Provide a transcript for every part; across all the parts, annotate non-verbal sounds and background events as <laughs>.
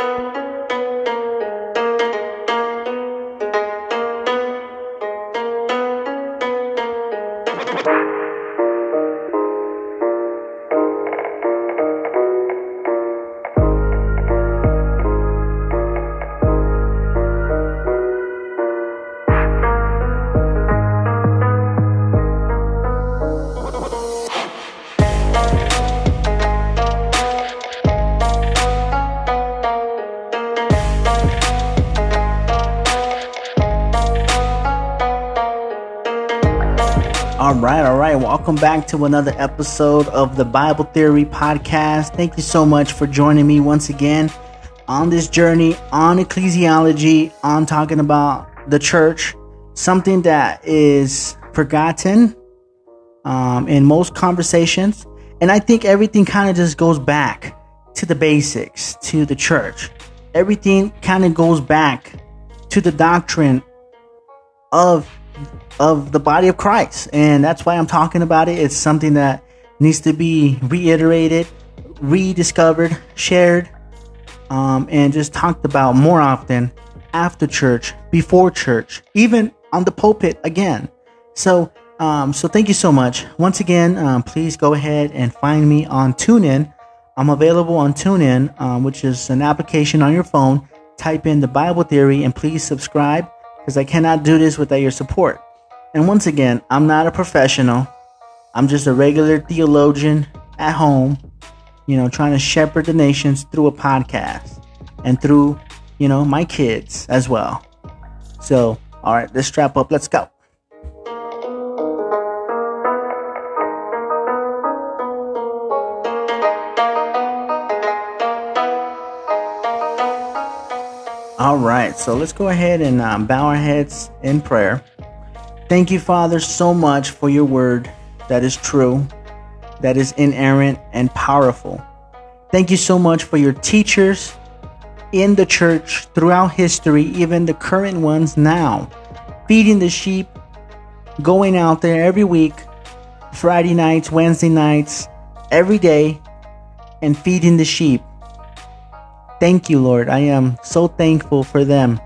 All Welcome back to another episode of the Bible Theory Podcast. Thank you so much for joining me once again on this journey on ecclesiology, on talking about the church, something that is forgotten um, in most conversations. And I think everything kind of just goes back to the basics, to the church. Everything kind of goes back to the doctrine of of the body of Christ. And that's why I'm talking about it. It's something that needs to be reiterated, rediscovered, shared, um, and just talked about more often after church, before church, even on the pulpit again. So, um, so thank you so much. Once again, um, please go ahead and find me on TuneIn. I'm available on TuneIn, um, which is an application on your phone. Type in the Bible Theory and please subscribe because I cannot do this without your support. And once again, I'm not a professional. I'm just a regular theologian at home, you know, trying to shepherd the nations through a podcast and through, you know, my kids as well. So, all right, let's strap up. Let's go. All right, so let's go ahead and um, bow our heads in prayer. Thank you, Father, so much for your word that is true, that is inerrant and powerful. Thank you so much for your teachers in the church throughout history, even the current ones now, feeding the sheep, going out there every week, Friday nights, Wednesday nights, every day, and feeding the sheep. Thank you, Lord. I am so thankful for them.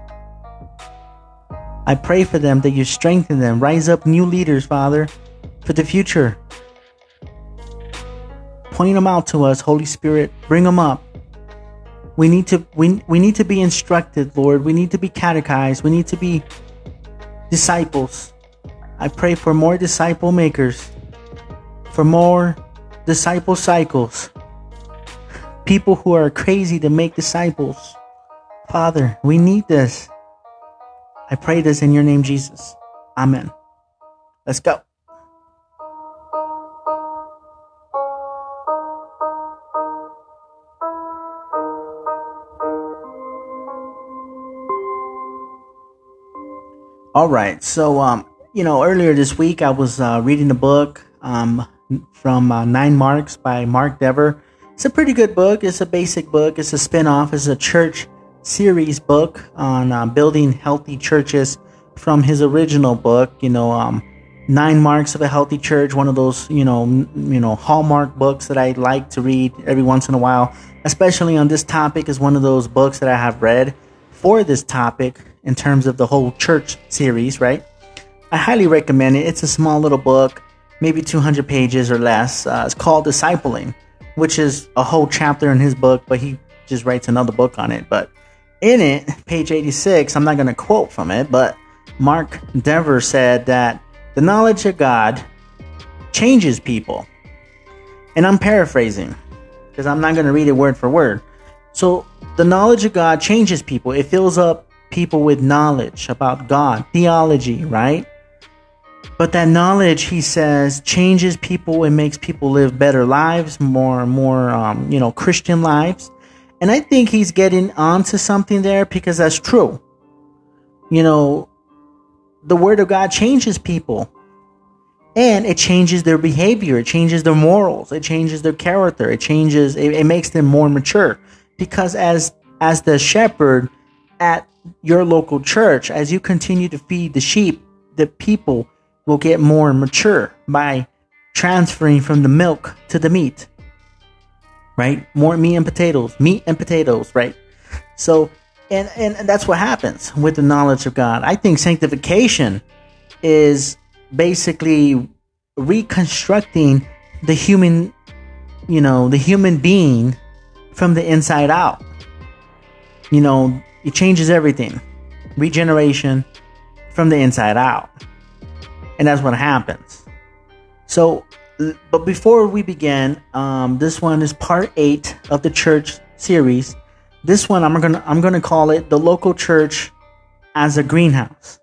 I pray for them that you strengthen them, rise up new leaders, Father, for the future. Point them out to us, Holy Spirit. Bring them up. We need to we, we need to be instructed, Lord. We need to be catechized. We need to be disciples. I pray for more disciple makers, for more disciple cycles people who are crazy to make disciples. Father, we need this. I pray this in your name, Jesus. Amen. Let's go. All right. So, um, you know, earlier this week I was uh, reading the book um, from uh, Nine Marks by Mark Dever. It's a pretty good book. It's a basic book. It's a spin-off. It's a church series book on uh, building healthy churches from his original book. You know, um, Nine Marks of a Healthy Church. One of those, you know, you know, hallmark books that I like to read every once in a while. Especially on this topic, is one of those books that I have read for this topic in terms of the whole church series. Right. I highly recommend it. It's a small little book, maybe 200 pages or less. Uh, it's called Discipling which is a whole chapter in his book, but he just writes another book on it. But in it, page 86, I'm not going to quote from it, but Mark Dever said that the knowledge of God changes people. And I'm paraphrasing because I'm not going to read it word for word. So, the knowledge of God changes people. It fills up people with knowledge about God, theology, right? But that knowledge, he says, changes people and makes people live better lives, more, more, um, you know, Christian lives. And I think he's getting onto something there because that's true. You know, the word of God changes people and it changes their behavior. It changes their morals. It changes their character. It changes, it, it makes them more mature because as, as the shepherd at your local church, as you continue to feed the sheep, the people, will get more mature by transferring from the milk to the meat. Right? More meat and potatoes. Meat and potatoes, right? So, and, and, and that's what happens with the knowledge of God. I think sanctification is basically reconstructing the human, you know, the human being from the inside out. You know, it changes everything. Regeneration from the inside out. And that's what happens. So, but before we begin, um, this one is part eight of the church series. This one I'm gonna I'm gonna call it the local church as a greenhouse.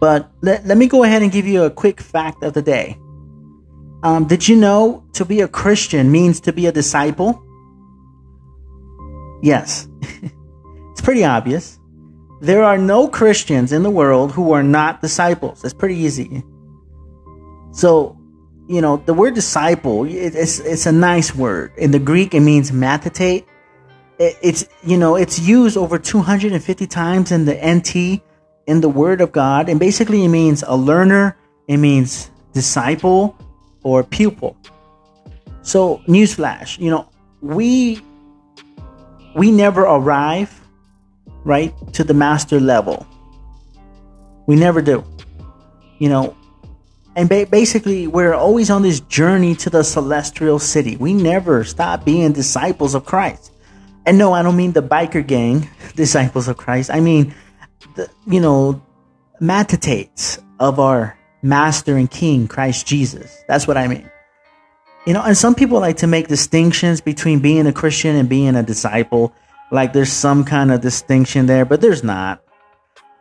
But let, let me go ahead and give you a quick fact of the day. Um, did you know to be a Christian means to be a disciple? Yes, <laughs> it's pretty obvious. There are no Christians in the world who are not disciples. It's pretty easy. So, you know, the word disciple, it's, it's a nice word. In the Greek, it means mathetate. It's, you know, it's used over 250 times in the NT in the Word of God, and basically it means a learner, it means disciple or pupil. So, newsflash, you know, we we never arrive right to the master level. We never do. You know, and ba- basically we're always on this journey to the celestial city. We never stop being disciples of Christ. And no, I don't mean the biker gang <laughs> disciples of Christ. I mean the, you know, mathetates of our master and king, Christ Jesus. That's what I mean. You know, and some people like to make distinctions between being a Christian and being a disciple. Like there's some kind of distinction there, but there's not.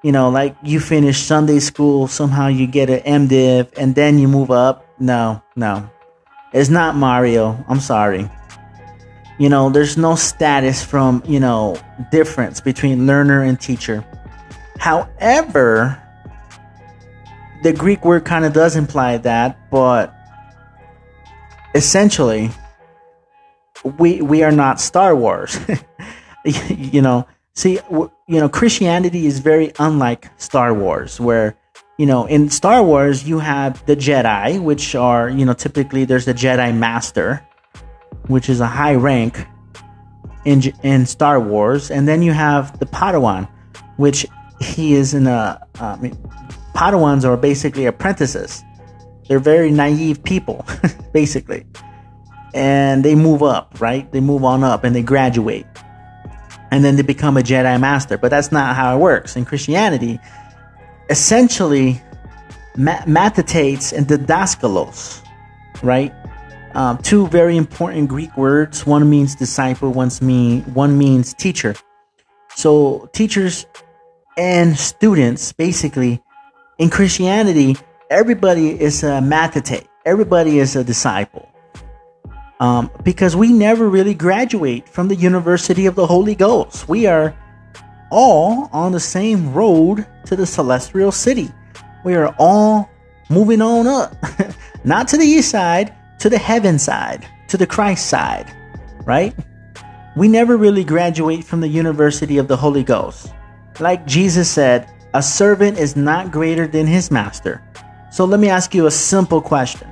You know, like you finish Sunday school, somehow you get an MDiv, and then you move up. No, no. It's not Mario. I'm sorry. You know, there's no status from, you know, difference between learner and teacher. However, the Greek word kind of does imply that, but essentially, we we are not Star Wars. <laughs> you know, see, you know, Christianity is very unlike Star Wars, where you know, in Star Wars you have the Jedi, which are you know typically there's the Jedi Master, which is a high rank in in Star Wars, and then you have the Padawan, which he is in a. I mean, Padawans are basically apprentices. They're very naive people, <laughs> basically. And they move up, right? They move on up and they graduate. And then they become a Jedi Master. But that's not how it works. In Christianity, essentially, ma- and didaskalos, right? Um, two very important Greek words. One means disciple, one's mean, one means teacher. So teachers and students basically in Christianity, everybody is a mathetate, everybody is a disciple. Um, because we never really graduate from the University of the Holy Ghost. We are all on the same road to the celestial city. We are all moving on up, <laughs> not to the east side, to the heaven side, to the Christ side, right? We never really graduate from the University of the Holy Ghost. Like Jesus said, a servant is not greater than his master. So let me ask you a simple question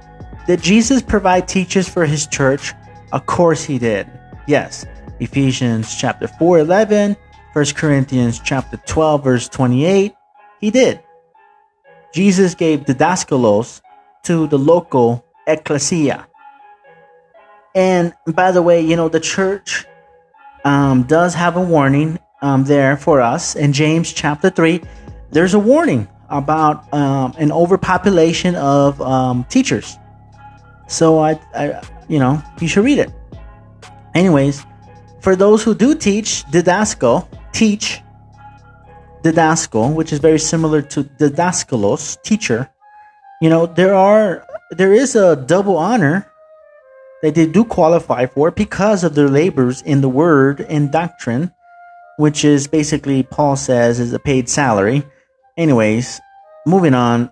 Did Jesus provide teachers for his church? Of course he did. Yes. Ephesians chapter 4 11, 1 Corinthians chapter 12, verse 28. He did. Jesus gave didaskalos to the local ecclesia. And by the way, you know, the church um, does have a warning um, there for us in James chapter 3. There's a warning about um, an overpopulation of um, teachers. So I, I, you know, you should read it. Anyways, for those who do teach didasko, teach didasko, which is very similar to didaskalos, teacher. You know, there are there is a double honor that they do qualify for because of their labors in the word and doctrine which is basically Paul says is a paid salary. Anyways, moving on.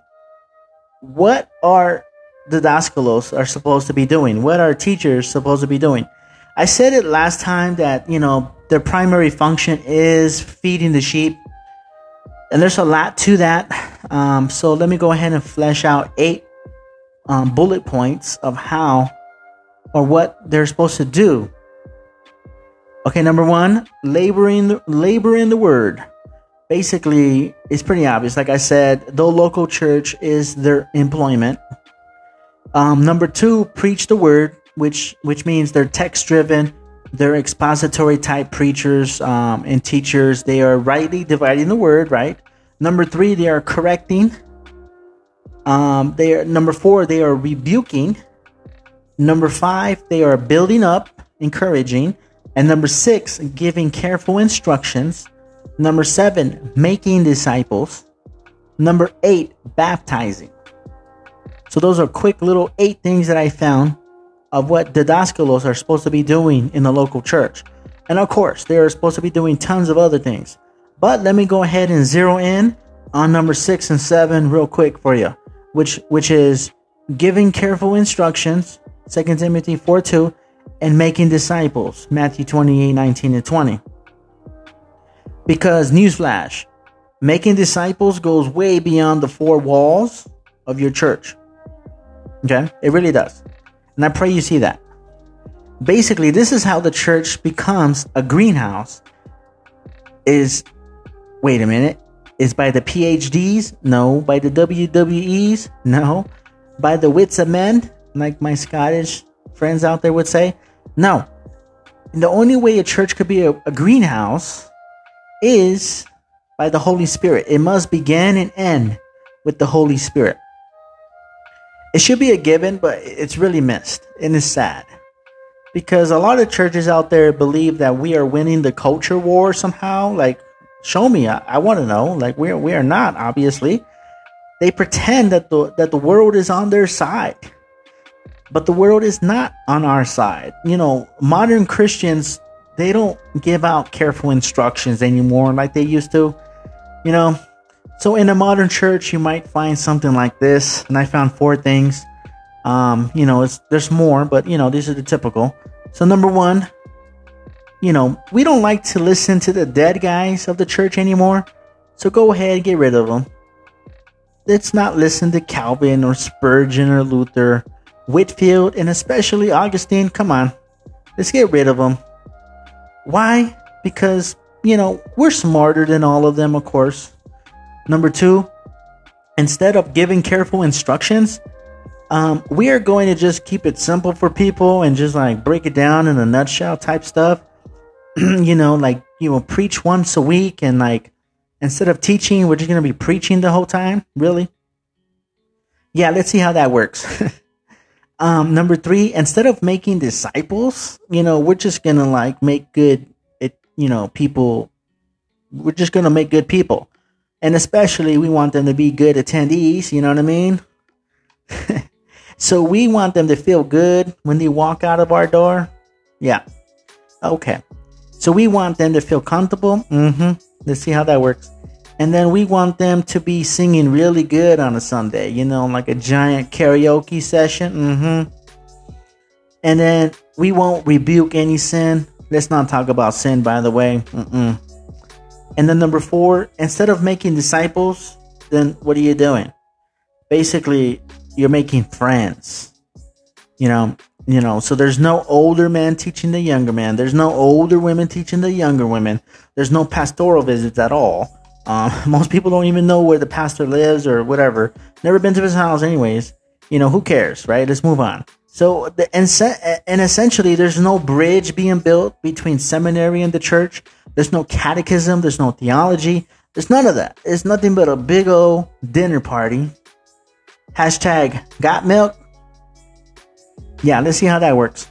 What are didaskalos are supposed to be doing? What are teachers supposed to be doing? I said it last time that, you know, their primary function is feeding the sheep. And there's a lot to that. Um, so let me go ahead and flesh out eight um, bullet points of how or what they're supposed to do Okay, number one, laboring labor in the word. Basically, it's pretty obvious. Like I said, the local church is their employment. Um, number two, preach the word, which which means they're text driven, they're expository type preachers um, and teachers. They are rightly dividing the word, right? Number three, they are correcting. Um, they are number four, they are rebuking. Number five, they are building up, encouraging. And number six, giving careful instructions. Number seven, making disciples. Number eight, baptizing. So those are quick little eight things that I found of what didaskalos are supposed to be doing in the local church. And of course, they are supposed to be doing tons of other things. But let me go ahead and zero in on number six and seven real quick for you, which which is giving careful instructions, 2 Timothy 4 2, and making disciples. Matthew 28 19 and 20. Because, newsflash, making disciples goes way beyond the four walls of your church. Okay? It really does. And I pray you see that. Basically, this is how the church becomes a greenhouse. Is wait a minute. Is by the PhDs? No. By the WWEs? No. By the wits of men, like my Scottish friends out there would say? No. The only way a church could be a, a greenhouse is by the Holy Spirit. It must begin and end with the Holy Spirit. It should be a given, but it's really missed and it's sad. Because a lot of churches out there believe that we are winning the culture war somehow. Like, show me. I, I want to know. Like, we are, we are not, obviously. They pretend that the, that the world is on their side but the world is not on our side. You know, modern Christians, they don't give out careful instructions anymore like they used to. You know, so in a modern church, you might find something like this, and I found four things. Um, you know, it's there's more, but you know, these are the typical. So number one, you know, we don't like to listen to the dead guys of the church anymore. So go ahead and get rid of them. Let's not listen to Calvin or Spurgeon or Luther Whitefield, and especially Augustine. Come on, let's get rid of them. Why? Because, you know, we're smarter than all of them, of course. Number two, instead of giving careful instructions, um, we are going to just keep it simple for people and just like break it down in a nutshell type stuff. <clears throat> you know, like, you know, preach once a week and like, instead of teaching, we're just going to be preaching the whole time. Really? Yeah, let's see how that works. <laughs> Um, number three, instead of making disciples, you know, we're just gonna like make good, it, you know, people. We're just gonna make good people, and especially we want them to be good attendees. You know what I mean? <laughs> so we want them to feel good when they walk out of our door. Yeah. Okay. So we want them to feel comfortable. Mm-hmm. Let's see how that works. And then we want them to be singing really good on a Sunday, you know, like a giant karaoke session. Mm-hmm. And then we won't rebuke any sin. Let's not talk about sin, by the way. And then number four, instead of making disciples, then what are you doing? Basically, you're making friends. You know, you know, so there's no older man teaching the younger man. There's no older women teaching the younger women. There's no pastoral visits at all. Um, <laughs> most people don't even know where the pastor lives or whatever. Never been to his house, anyways. You know, who cares, right? Let's move on. So, the, and, and essentially, there's no bridge being built between seminary and the church. There's no catechism. There's no theology. There's none of that. It's nothing but a big old dinner party. Hashtag got milk. Yeah, let's see how that works.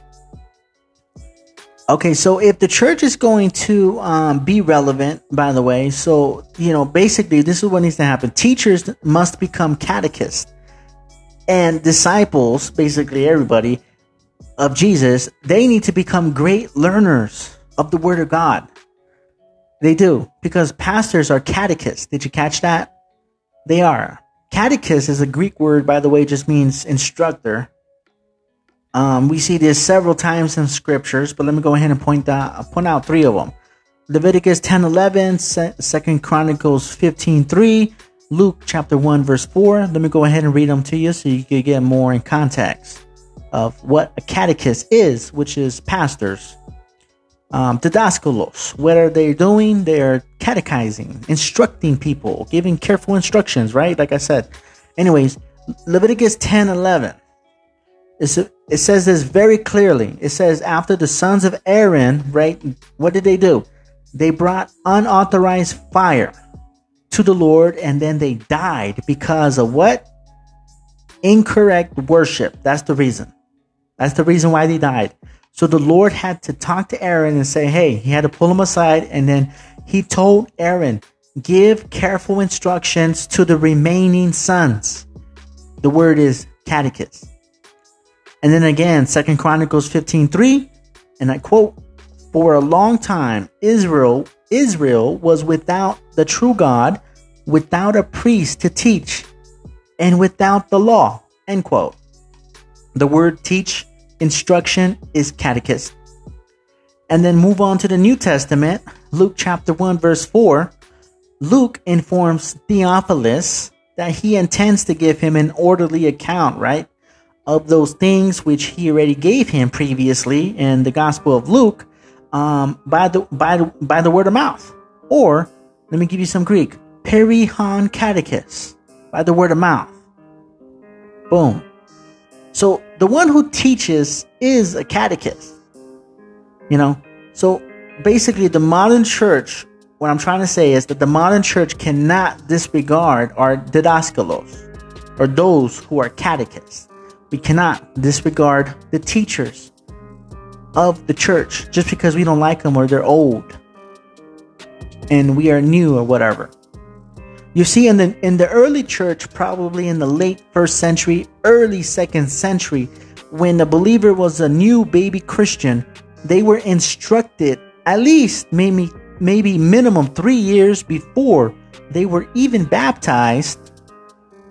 Okay, so if the church is going to um, be relevant, by the way, so, you know, basically, this is what needs to happen. Teachers must become catechists and disciples, basically everybody of Jesus, they need to become great learners of the Word of God. They do, because pastors are catechists. Did you catch that? They are. Catechist is a Greek word, by the way, just means instructor. Um, we see this several times in scriptures, but let me go ahead and point out point out three of them. Leviticus 10 11, 2 Chronicles 15 3, Luke chapter 1, verse 4. Let me go ahead and read them to you so you can get more in context of what a catechist is, which is pastors. Um, didaskalos. What are they doing? They're catechizing, instructing people, giving careful instructions, right? Like I said. Anyways, Leviticus 10 11. it says this very clearly. It says, after the sons of Aaron, right? What did they do? They brought unauthorized fire to the Lord and then they died because of what? Incorrect worship. That's the reason. That's the reason why they died. So the Lord had to talk to Aaron and say, hey, he had to pull him aside. And then he told Aaron, give careful instructions to the remaining sons. The word is catechist. And then again, Second Chronicles 15 3, and I quote, For a long time, Israel, Israel was without the true God, without a priest to teach, and without the law. End quote. The word teach instruction is catechist. And then move on to the New Testament, Luke chapter 1, verse 4. Luke informs Theophilus that he intends to give him an orderly account, right, of those things which he already gave him previously in the Gospel of Luke um, by, the, by, the, by the word of mouth. Or, let me give you some Greek, perihon catechist, by the word of mouth. Boom. So the one who teaches is a catechist. You know? So basically, the modern church, what I'm trying to say is that the modern church cannot disregard our didaskalos, or those who are catechists. We cannot disregard the teachers of the church just because we don't like them or they're old and we are new or whatever. You see, in the in the early church, probably in the late first century, early second century, when the believer was a new baby Christian, they were instructed at least maybe maybe minimum three years before they were even baptized.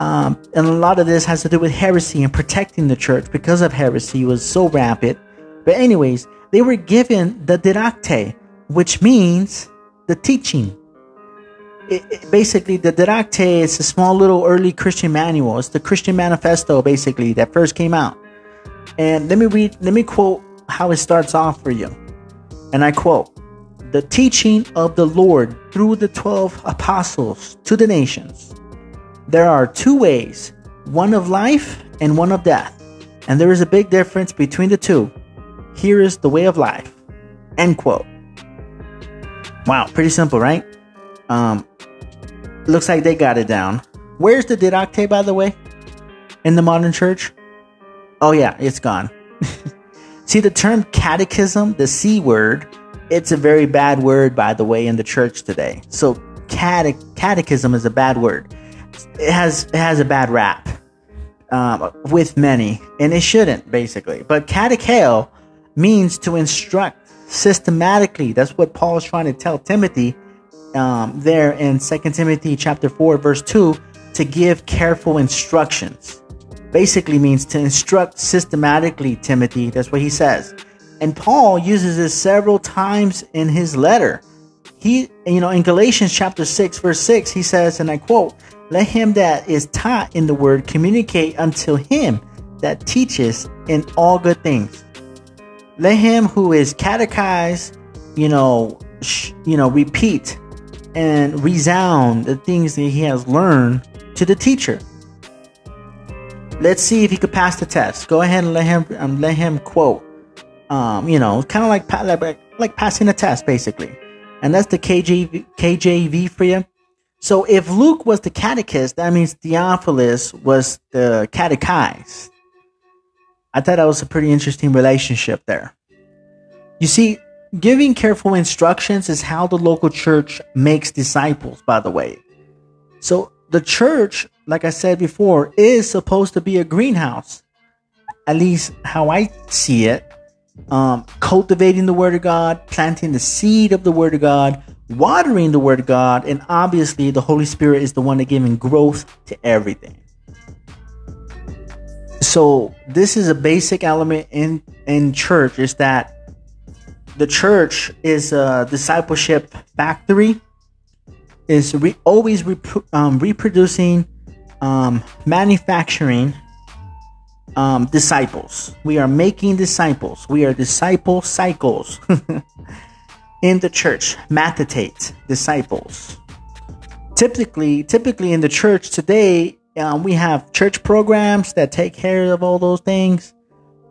Um, and a lot of this has to do with heresy and protecting the church because of heresy was so rapid. But anyways, they were given the didacte, which means the teaching it, basically the Didache is a small little early Christian manual. It's the Christian manifesto basically that first came out. And let me read let me quote how it starts off for you. And I quote the teaching of the Lord through the 12 apostles to the nations. There are two ways, one of life and one of death. And there is a big difference between the two. Here is the way of life. End quote. Wow, pretty simple, right? Um, looks like they got it down. Where's the Didache, by the way? In the modern church? Oh, yeah, it's gone. <laughs> See, the term catechism, the C word, it's a very bad word, by the way, in the church today. So, cate- catechism is a bad word. It has, it has a bad rap um, with many, and it shouldn't, basically. But catecheo means to instruct systematically. That's what Paul is trying to tell Timothy um, there in Second Timothy chapter 4 verse 2 to give careful instructions. Basically means to instruct systematically, Timothy. That's what he says. And Paul uses this several times in his letter. He, you know, in Galatians chapter 6, verse 6, he says, and I quote, Let him that is taught in the word communicate unto him that teaches in all good things. Let him who is catechized, you know, sh- you know, repeat and resound the things that he has learned to the teacher. Let's see if he could pass the test. Go ahead and let him um, let him quote. Um, you know, kind of like, like like passing a test, basically. And that's the KJV, KJV for you. So if Luke was the catechist, that means Theophilus was the catechized. I thought that was a pretty interesting relationship there. You see, Giving careful instructions is how the local church makes disciples, by the way. So the church, like I said before, is supposed to be a greenhouse. At least how I see it. Um, cultivating the Word of God, planting the seed of the Word of God, watering the Word of God, and obviously the Holy Spirit is the one that giving growth to everything. So this is a basic element in in church is that the church is a discipleship factory is re- always rep- um, reproducing um, manufacturing um, disciples. We are making disciples. We are disciple cycles. <laughs> In the church, mathetate, disciples. Typically, typically in the church today, um, we have church programs that take care of all those things,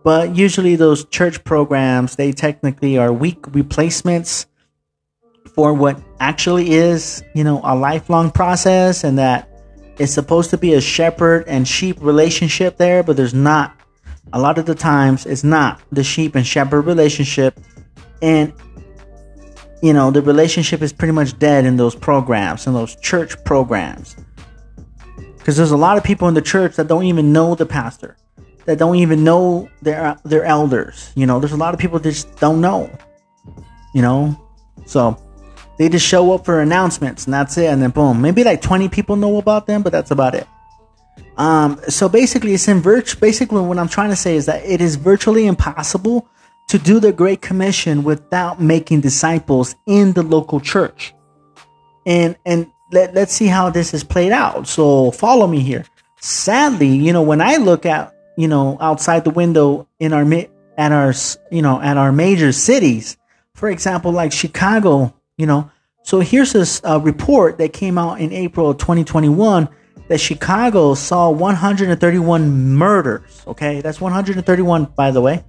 but usually those church programs they technically are weak replacements for what actually is, you know, a lifelong process, and that it's supposed to be a shepherd and sheep relationship there, but there's not. A lot of the times, it's not the sheep and shepherd relationship, and you know, the relationship is pretty much dead in those programs, in those church programs. Because there's a lot of people in the church that don't even know the pastor, that don't even know their their elders. You know, there's a lot of people that just don't know. You know, so they just show up for announcements and that's it, and then boom, maybe like 20 people know about them, but that's about it. Um, so basically, it's in virtue. Basically, what I'm trying to say is that it is virtually impossible to do the Great Commission without making disciples in the local church. And and let, let's see how this is played out. So follow me here. Sadly, you know, when I look at, you know, outside the window in our at our you know, at our major cities, for example, like Chicago, you know, so here's this uh, report that came out in April of 2021 that Chicago saw 131 murders. Okay, that's 131 by the way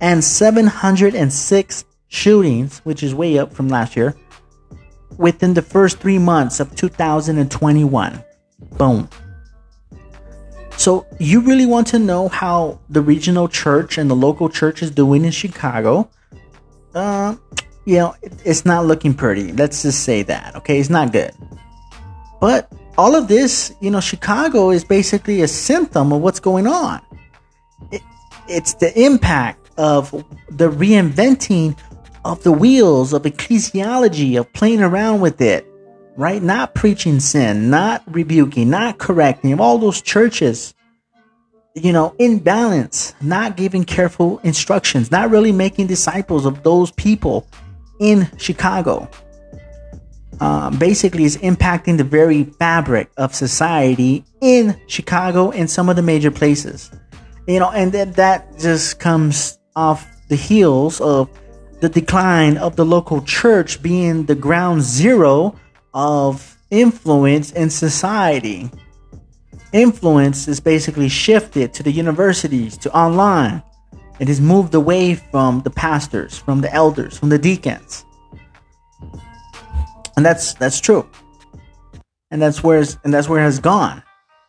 and 706 shootings, which is way up from last year, within the first three months of 2021. Boom. So, you really want to know how the regional church and the local church is doing in Chicago? Uh, you know, it's not looking pretty. Let's just say that, okay? It's not good. But all of this, you know, Chicago is basically a symptom of what's going on. It, it's the impact of the reinventing of the wheels of ecclesiology, of playing around with it, right? Not preaching sin, not rebuking, not correcting. All those churches, you know, in balance, not giving careful instructions, not really making disciples of those people in Chicago. Um, basically, is impacting the very fabric of society in Chicago and some of the major places. You know, and that that just comes off the heels of the decline of the local church being the ground zero of influence in society. Influence is basically shifted to the universities, to online. It has moved away from the pastors, from the elders, from the deacons. And that's that's true. And that's where and that's where it has gone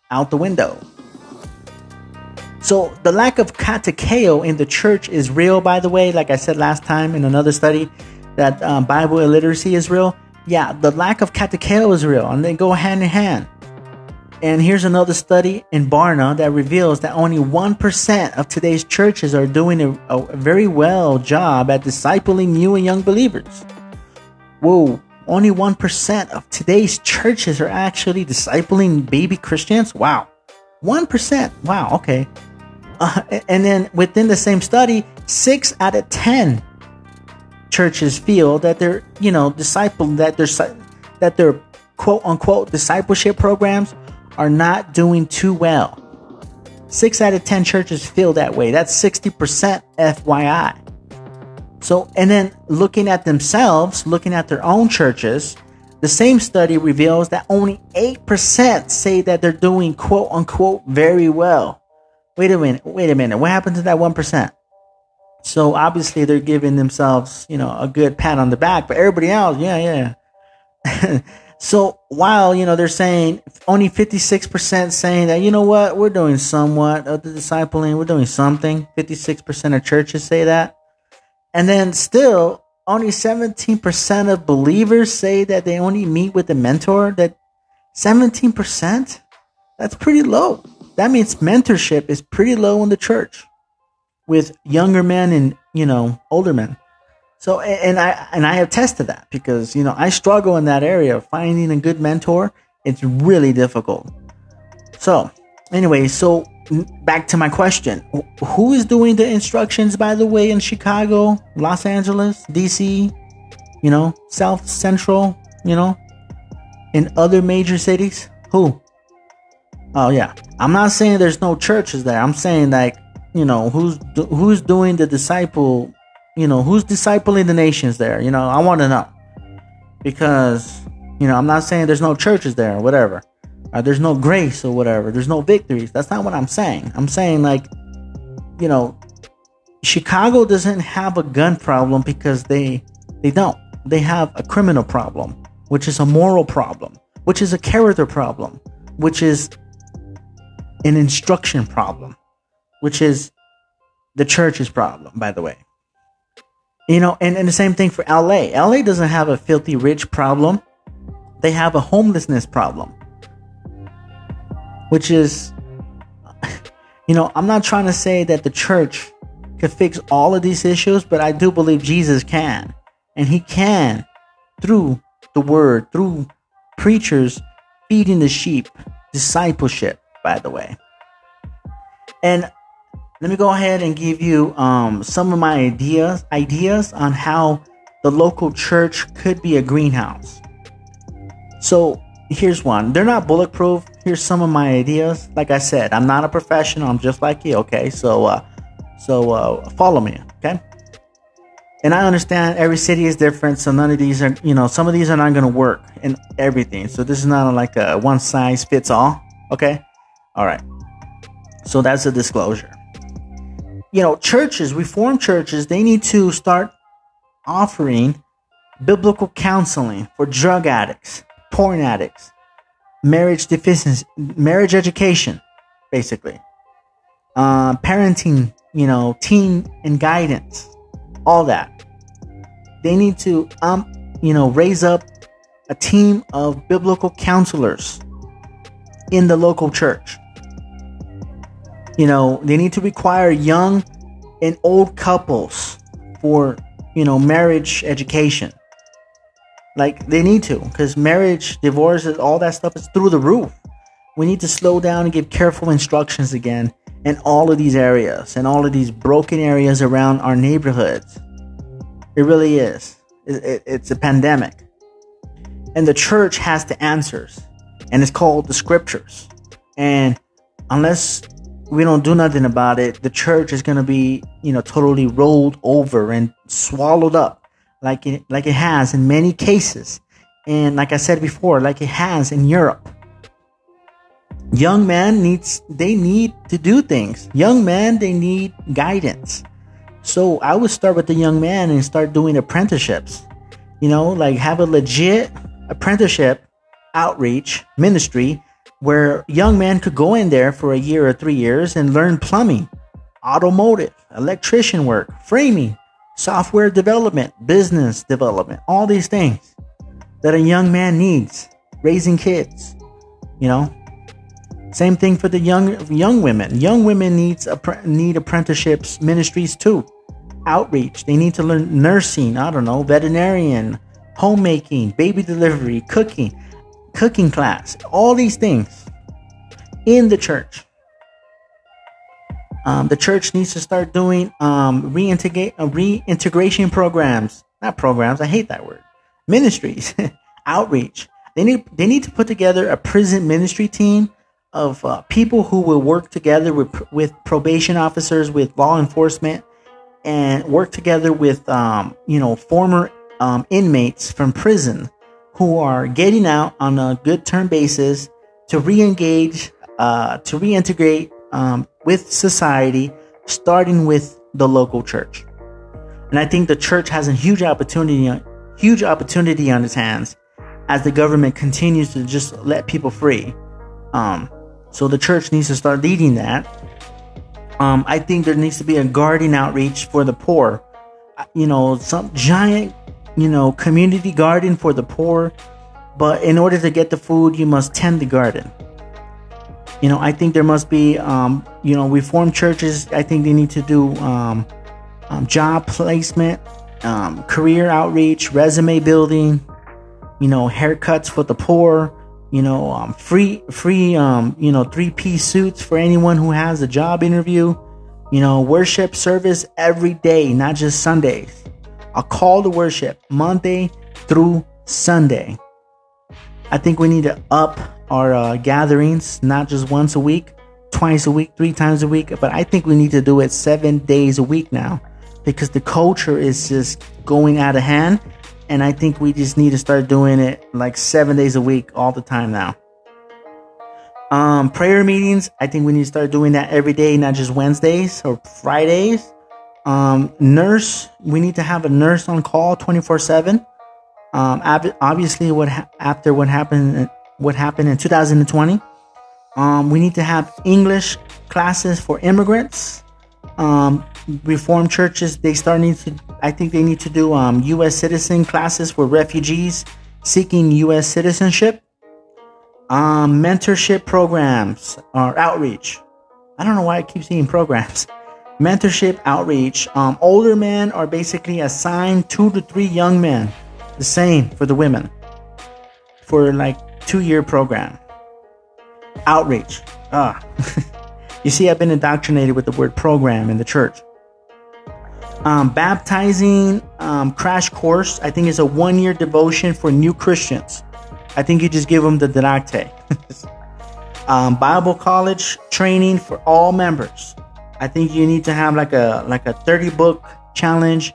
out the window. So the lack of catecheo in the church is real, by the way. Like I said last time in another study, that um, Bible illiteracy is real. Yeah, the lack of catecheo is real, and they go hand in hand. And here's another study in Barna that reveals that only 1% of today's churches are doing a, a very well job at discipling new and young believers. Whoa, only 1% of today's churches are actually discipling baby Christians? Wow. 1%. Wow, okay. Uh, and then within the same study, six out of 10 churches feel that they're, you know, disciple, that their, that their quote unquote discipleship programs are not doing too well. Six out of 10 churches feel that way. That's 60% FYI. So, and then looking at themselves, looking at their own churches, the same study reveals that only 8% say that they're doing quote unquote very well. Wait a minute. Wait a minute. What happened to that 1%? So obviously they're giving themselves, you know, a good pat on the back, but everybody else, yeah, yeah. <laughs> so while, you know, they're saying only 56% saying that, you know what, we're doing somewhat of the discipling, we're doing something. 56% of churches say that. And then still only 17% of believers say that they only meet with a mentor. That 17%? That's pretty low that means mentorship is pretty low in the church with younger men and you know older men. So and i and i have tested that because you know i struggle in that area finding a good mentor. It's really difficult. So anyway so back to my question. Who is doing the instructions by the way in chicago los angeles dc you know south central you know in other major cities? Who? Oh yeah, I'm not saying there's no churches there. I'm saying like you know who's who's doing the disciple you know, who's discipling the nations there? You know, I want to know because you know, I'm not saying there's no churches there or whatever. Or there's no grace or whatever. There's no victories. That's not what I'm saying. I'm saying like, you know, Chicago doesn't have a gun problem because they they don't. They have a criminal problem, which is a moral problem, which is a character problem, which is an instruction problem, which is the church's problem, by the way. You know, and, and the same thing for LA. LA doesn't have a filthy rich problem. They have a homelessness problem. Which is <laughs> you know, I'm not trying to say that the church could fix all of these issues, but I do believe Jesus can. And he can through the word, through preachers feeding the sheep, discipleship, by the way. And let me go ahead and give you um, some of my ideas ideas on how the local church could be a greenhouse. So here's one. They're not bulletproof. Here's some of my ideas. Like I said, I'm not a professional. I'm just like you. Okay, so uh, so uh, follow me. Okay. And I understand every city is different, so none of these are, you know, some of these are not going to work in everything. So this is not like a one size fits all. Okay. All right. So that's a disclosure you know, churches, reformed churches, they need to start offering biblical counseling for drug addicts, porn addicts, marriage deficiency, marriage education, basically, uh, parenting, you know, teen and guidance, all that. They need to, um, you know, raise up a team of biblical counselors in the local church. You know, they need to require young and old couples for, you know, marriage education. Like they need to, because marriage, divorces, all that stuff is through the roof. We need to slow down and give careful instructions again in all of these areas and all of these broken areas around our neighborhoods. It really is. It, it, it's a pandemic. And the church has the answers. And it's called the scriptures. And unless we don't do nothing about it, the church is gonna be, you know, totally rolled over and swallowed up, like it like it has in many cases, and like I said before, like it has in Europe. Young men needs they need to do things. Young men they need guidance. So I would start with the young man and start doing apprenticeships. You know, like have a legit apprenticeship outreach ministry where young men could go in there for a year or three years and learn plumbing, automotive, electrician work, framing, software development, business development, all these things that a young man needs, raising kids, you know. Same thing for the young young women. Young women needs need apprenticeships, ministries too. Outreach. They need to learn nursing, I don't know, veterinarian, homemaking, baby delivery, cooking cooking class, all these things in the church. Um, the church needs to start doing um, uh, reintegration programs, not programs. I hate that word. Ministries, <laughs> outreach. They need they need to put together a prison ministry team of uh, people who will work together with with probation officers, with law enforcement, and work together with um, you know former um, inmates from prison who are getting out on a good term basis to re-engage, uh, to reintegrate um, with society, starting with the local church. And I think the church has a huge opportunity, huge opportunity on its hands as the government continues to just let people free. Um, so the church needs to start leading that. Um, I think there needs to be a guarding outreach for the poor. Uh, you know, some giant you know, community garden for the poor. But in order to get the food, you must tend the garden. You know, I think there must be, um, you know, reformed churches. I think they need to do um, um, job placement, um, career outreach, resume building. You know, haircuts for the poor. You know, um, free, free, um, you know, three piece suits for anyone who has a job interview. You know, worship service every day, not just Sundays a call to worship Monday through Sunday. I think we need to up our uh, gatherings, not just once a week, twice a week, three times a week, but I think we need to do it seven days a week now. because the culture is just going out of hand. And I think we just need to start doing it like seven days a week all the time now. Um, prayer meetings, I think we need to start doing that every day, not just Wednesdays or Fridays. Um, nurse, we need to have a nurse on call 24 7. Um, obviously, what ha- after what happened, what happened in 2020, um, we need to have English classes for immigrants. Um, Reformed churches, they start need to, I think they need to do um, U.S. citizen classes for refugees seeking U.S. citizenship um, mentorship programs or outreach. I don't know why I keep seeing programs. Mentorship outreach. Um, older men are basically assigned two to three young men. The same for the women. For like two year program. Outreach. Ah. <laughs> you see, I've been indoctrinated with the word program in the church. Um, baptizing um, crash course. I think is a one year devotion for new Christians. I think you just give them the Didache. <laughs> um, Bible college training for all members. I think you need to have like a like a 30 book challenge,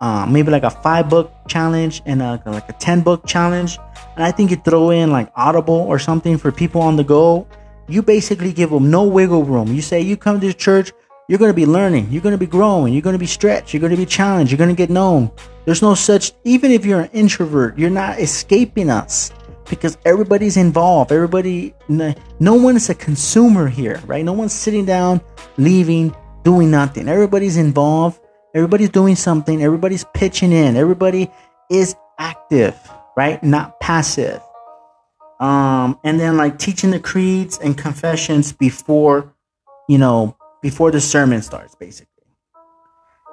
um, maybe like a five book challenge and a, like a 10 book challenge. And I think you throw in like Audible or something for people on the go. You basically give them no wiggle room. You say you come to church, you're going to be learning, you're going to be growing, you're going to be stretched, you're going to be challenged, you're going to get known. There's no such, even if you're an introvert, you're not escaping us because everybody's involved. Everybody, no one is a consumer here, right? No one's sitting down, leaving, doing nothing. Everybody's involved. Everybody's doing something. Everybody's pitching in. Everybody is active, right? Not passive. Um, and then like teaching the creeds and confessions before, you know, before the sermon starts, basically.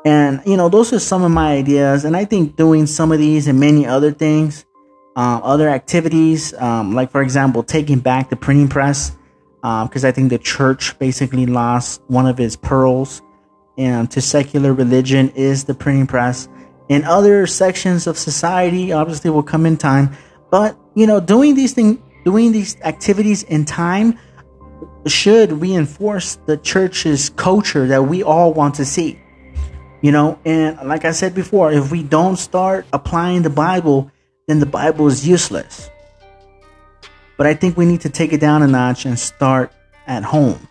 And you know, those are some of my ideas. And I think doing some of these and many other things um, other activities, um, like for example, taking back the printing press, because um, I think the church basically lost one of its pearls and to secular religion is the printing press. In other sections of society, obviously, will come in time, but you know, doing these things, doing these activities in time, should reinforce the church's culture that we all want to see. You know, and like I said before, if we don't start applying the Bible then the Bible is useless. But I think we need to take it down a notch and start at home.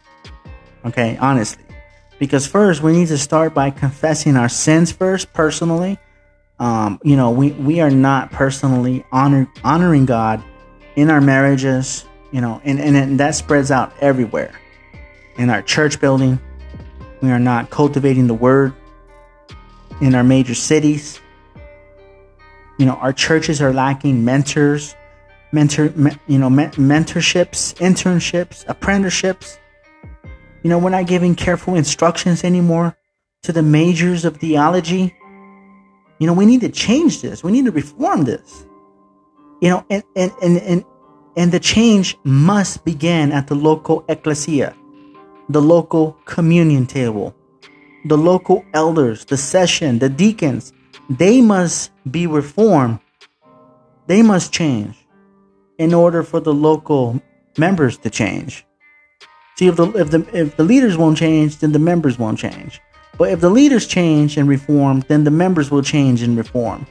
Okay, honestly. Because first, we need to start by confessing our sins first, personally. Um, you know, we, we are not personally honor, honoring God in our marriages, you know, and, and, and that spreads out everywhere. In our church building, we are not cultivating the word in our major cities you know, our churches are lacking mentors, mentor, you know, mentorships, internships, apprenticeships. You know, we're not giving careful instructions anymore to the majors of theology. You know, we need to change this. We need to reform this. You know, and and and and, and the change must begin at the local ecclesia, the local communion table, the local elders, the session, the deacons, they must be reformed. They must change in order for the local members to change. See, if the if the if the leaders won't change, then the members won't change. But if the leaders change and reform, then the members will change and reform.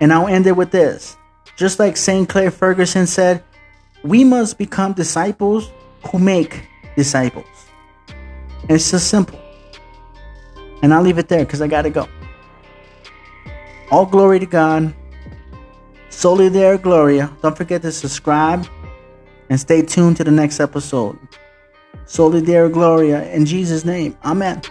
And I'll end it with this. Just like Sinclair Ferguson said, we must become disciples who make disciples. It's just simple. And I'll leave it there because I got to go. All glory to God. Soli Deo Gloria. Don't forget to subscribe and stay tuned to the next episode. Soli Deo Gloria. In Jesus' name. Amen.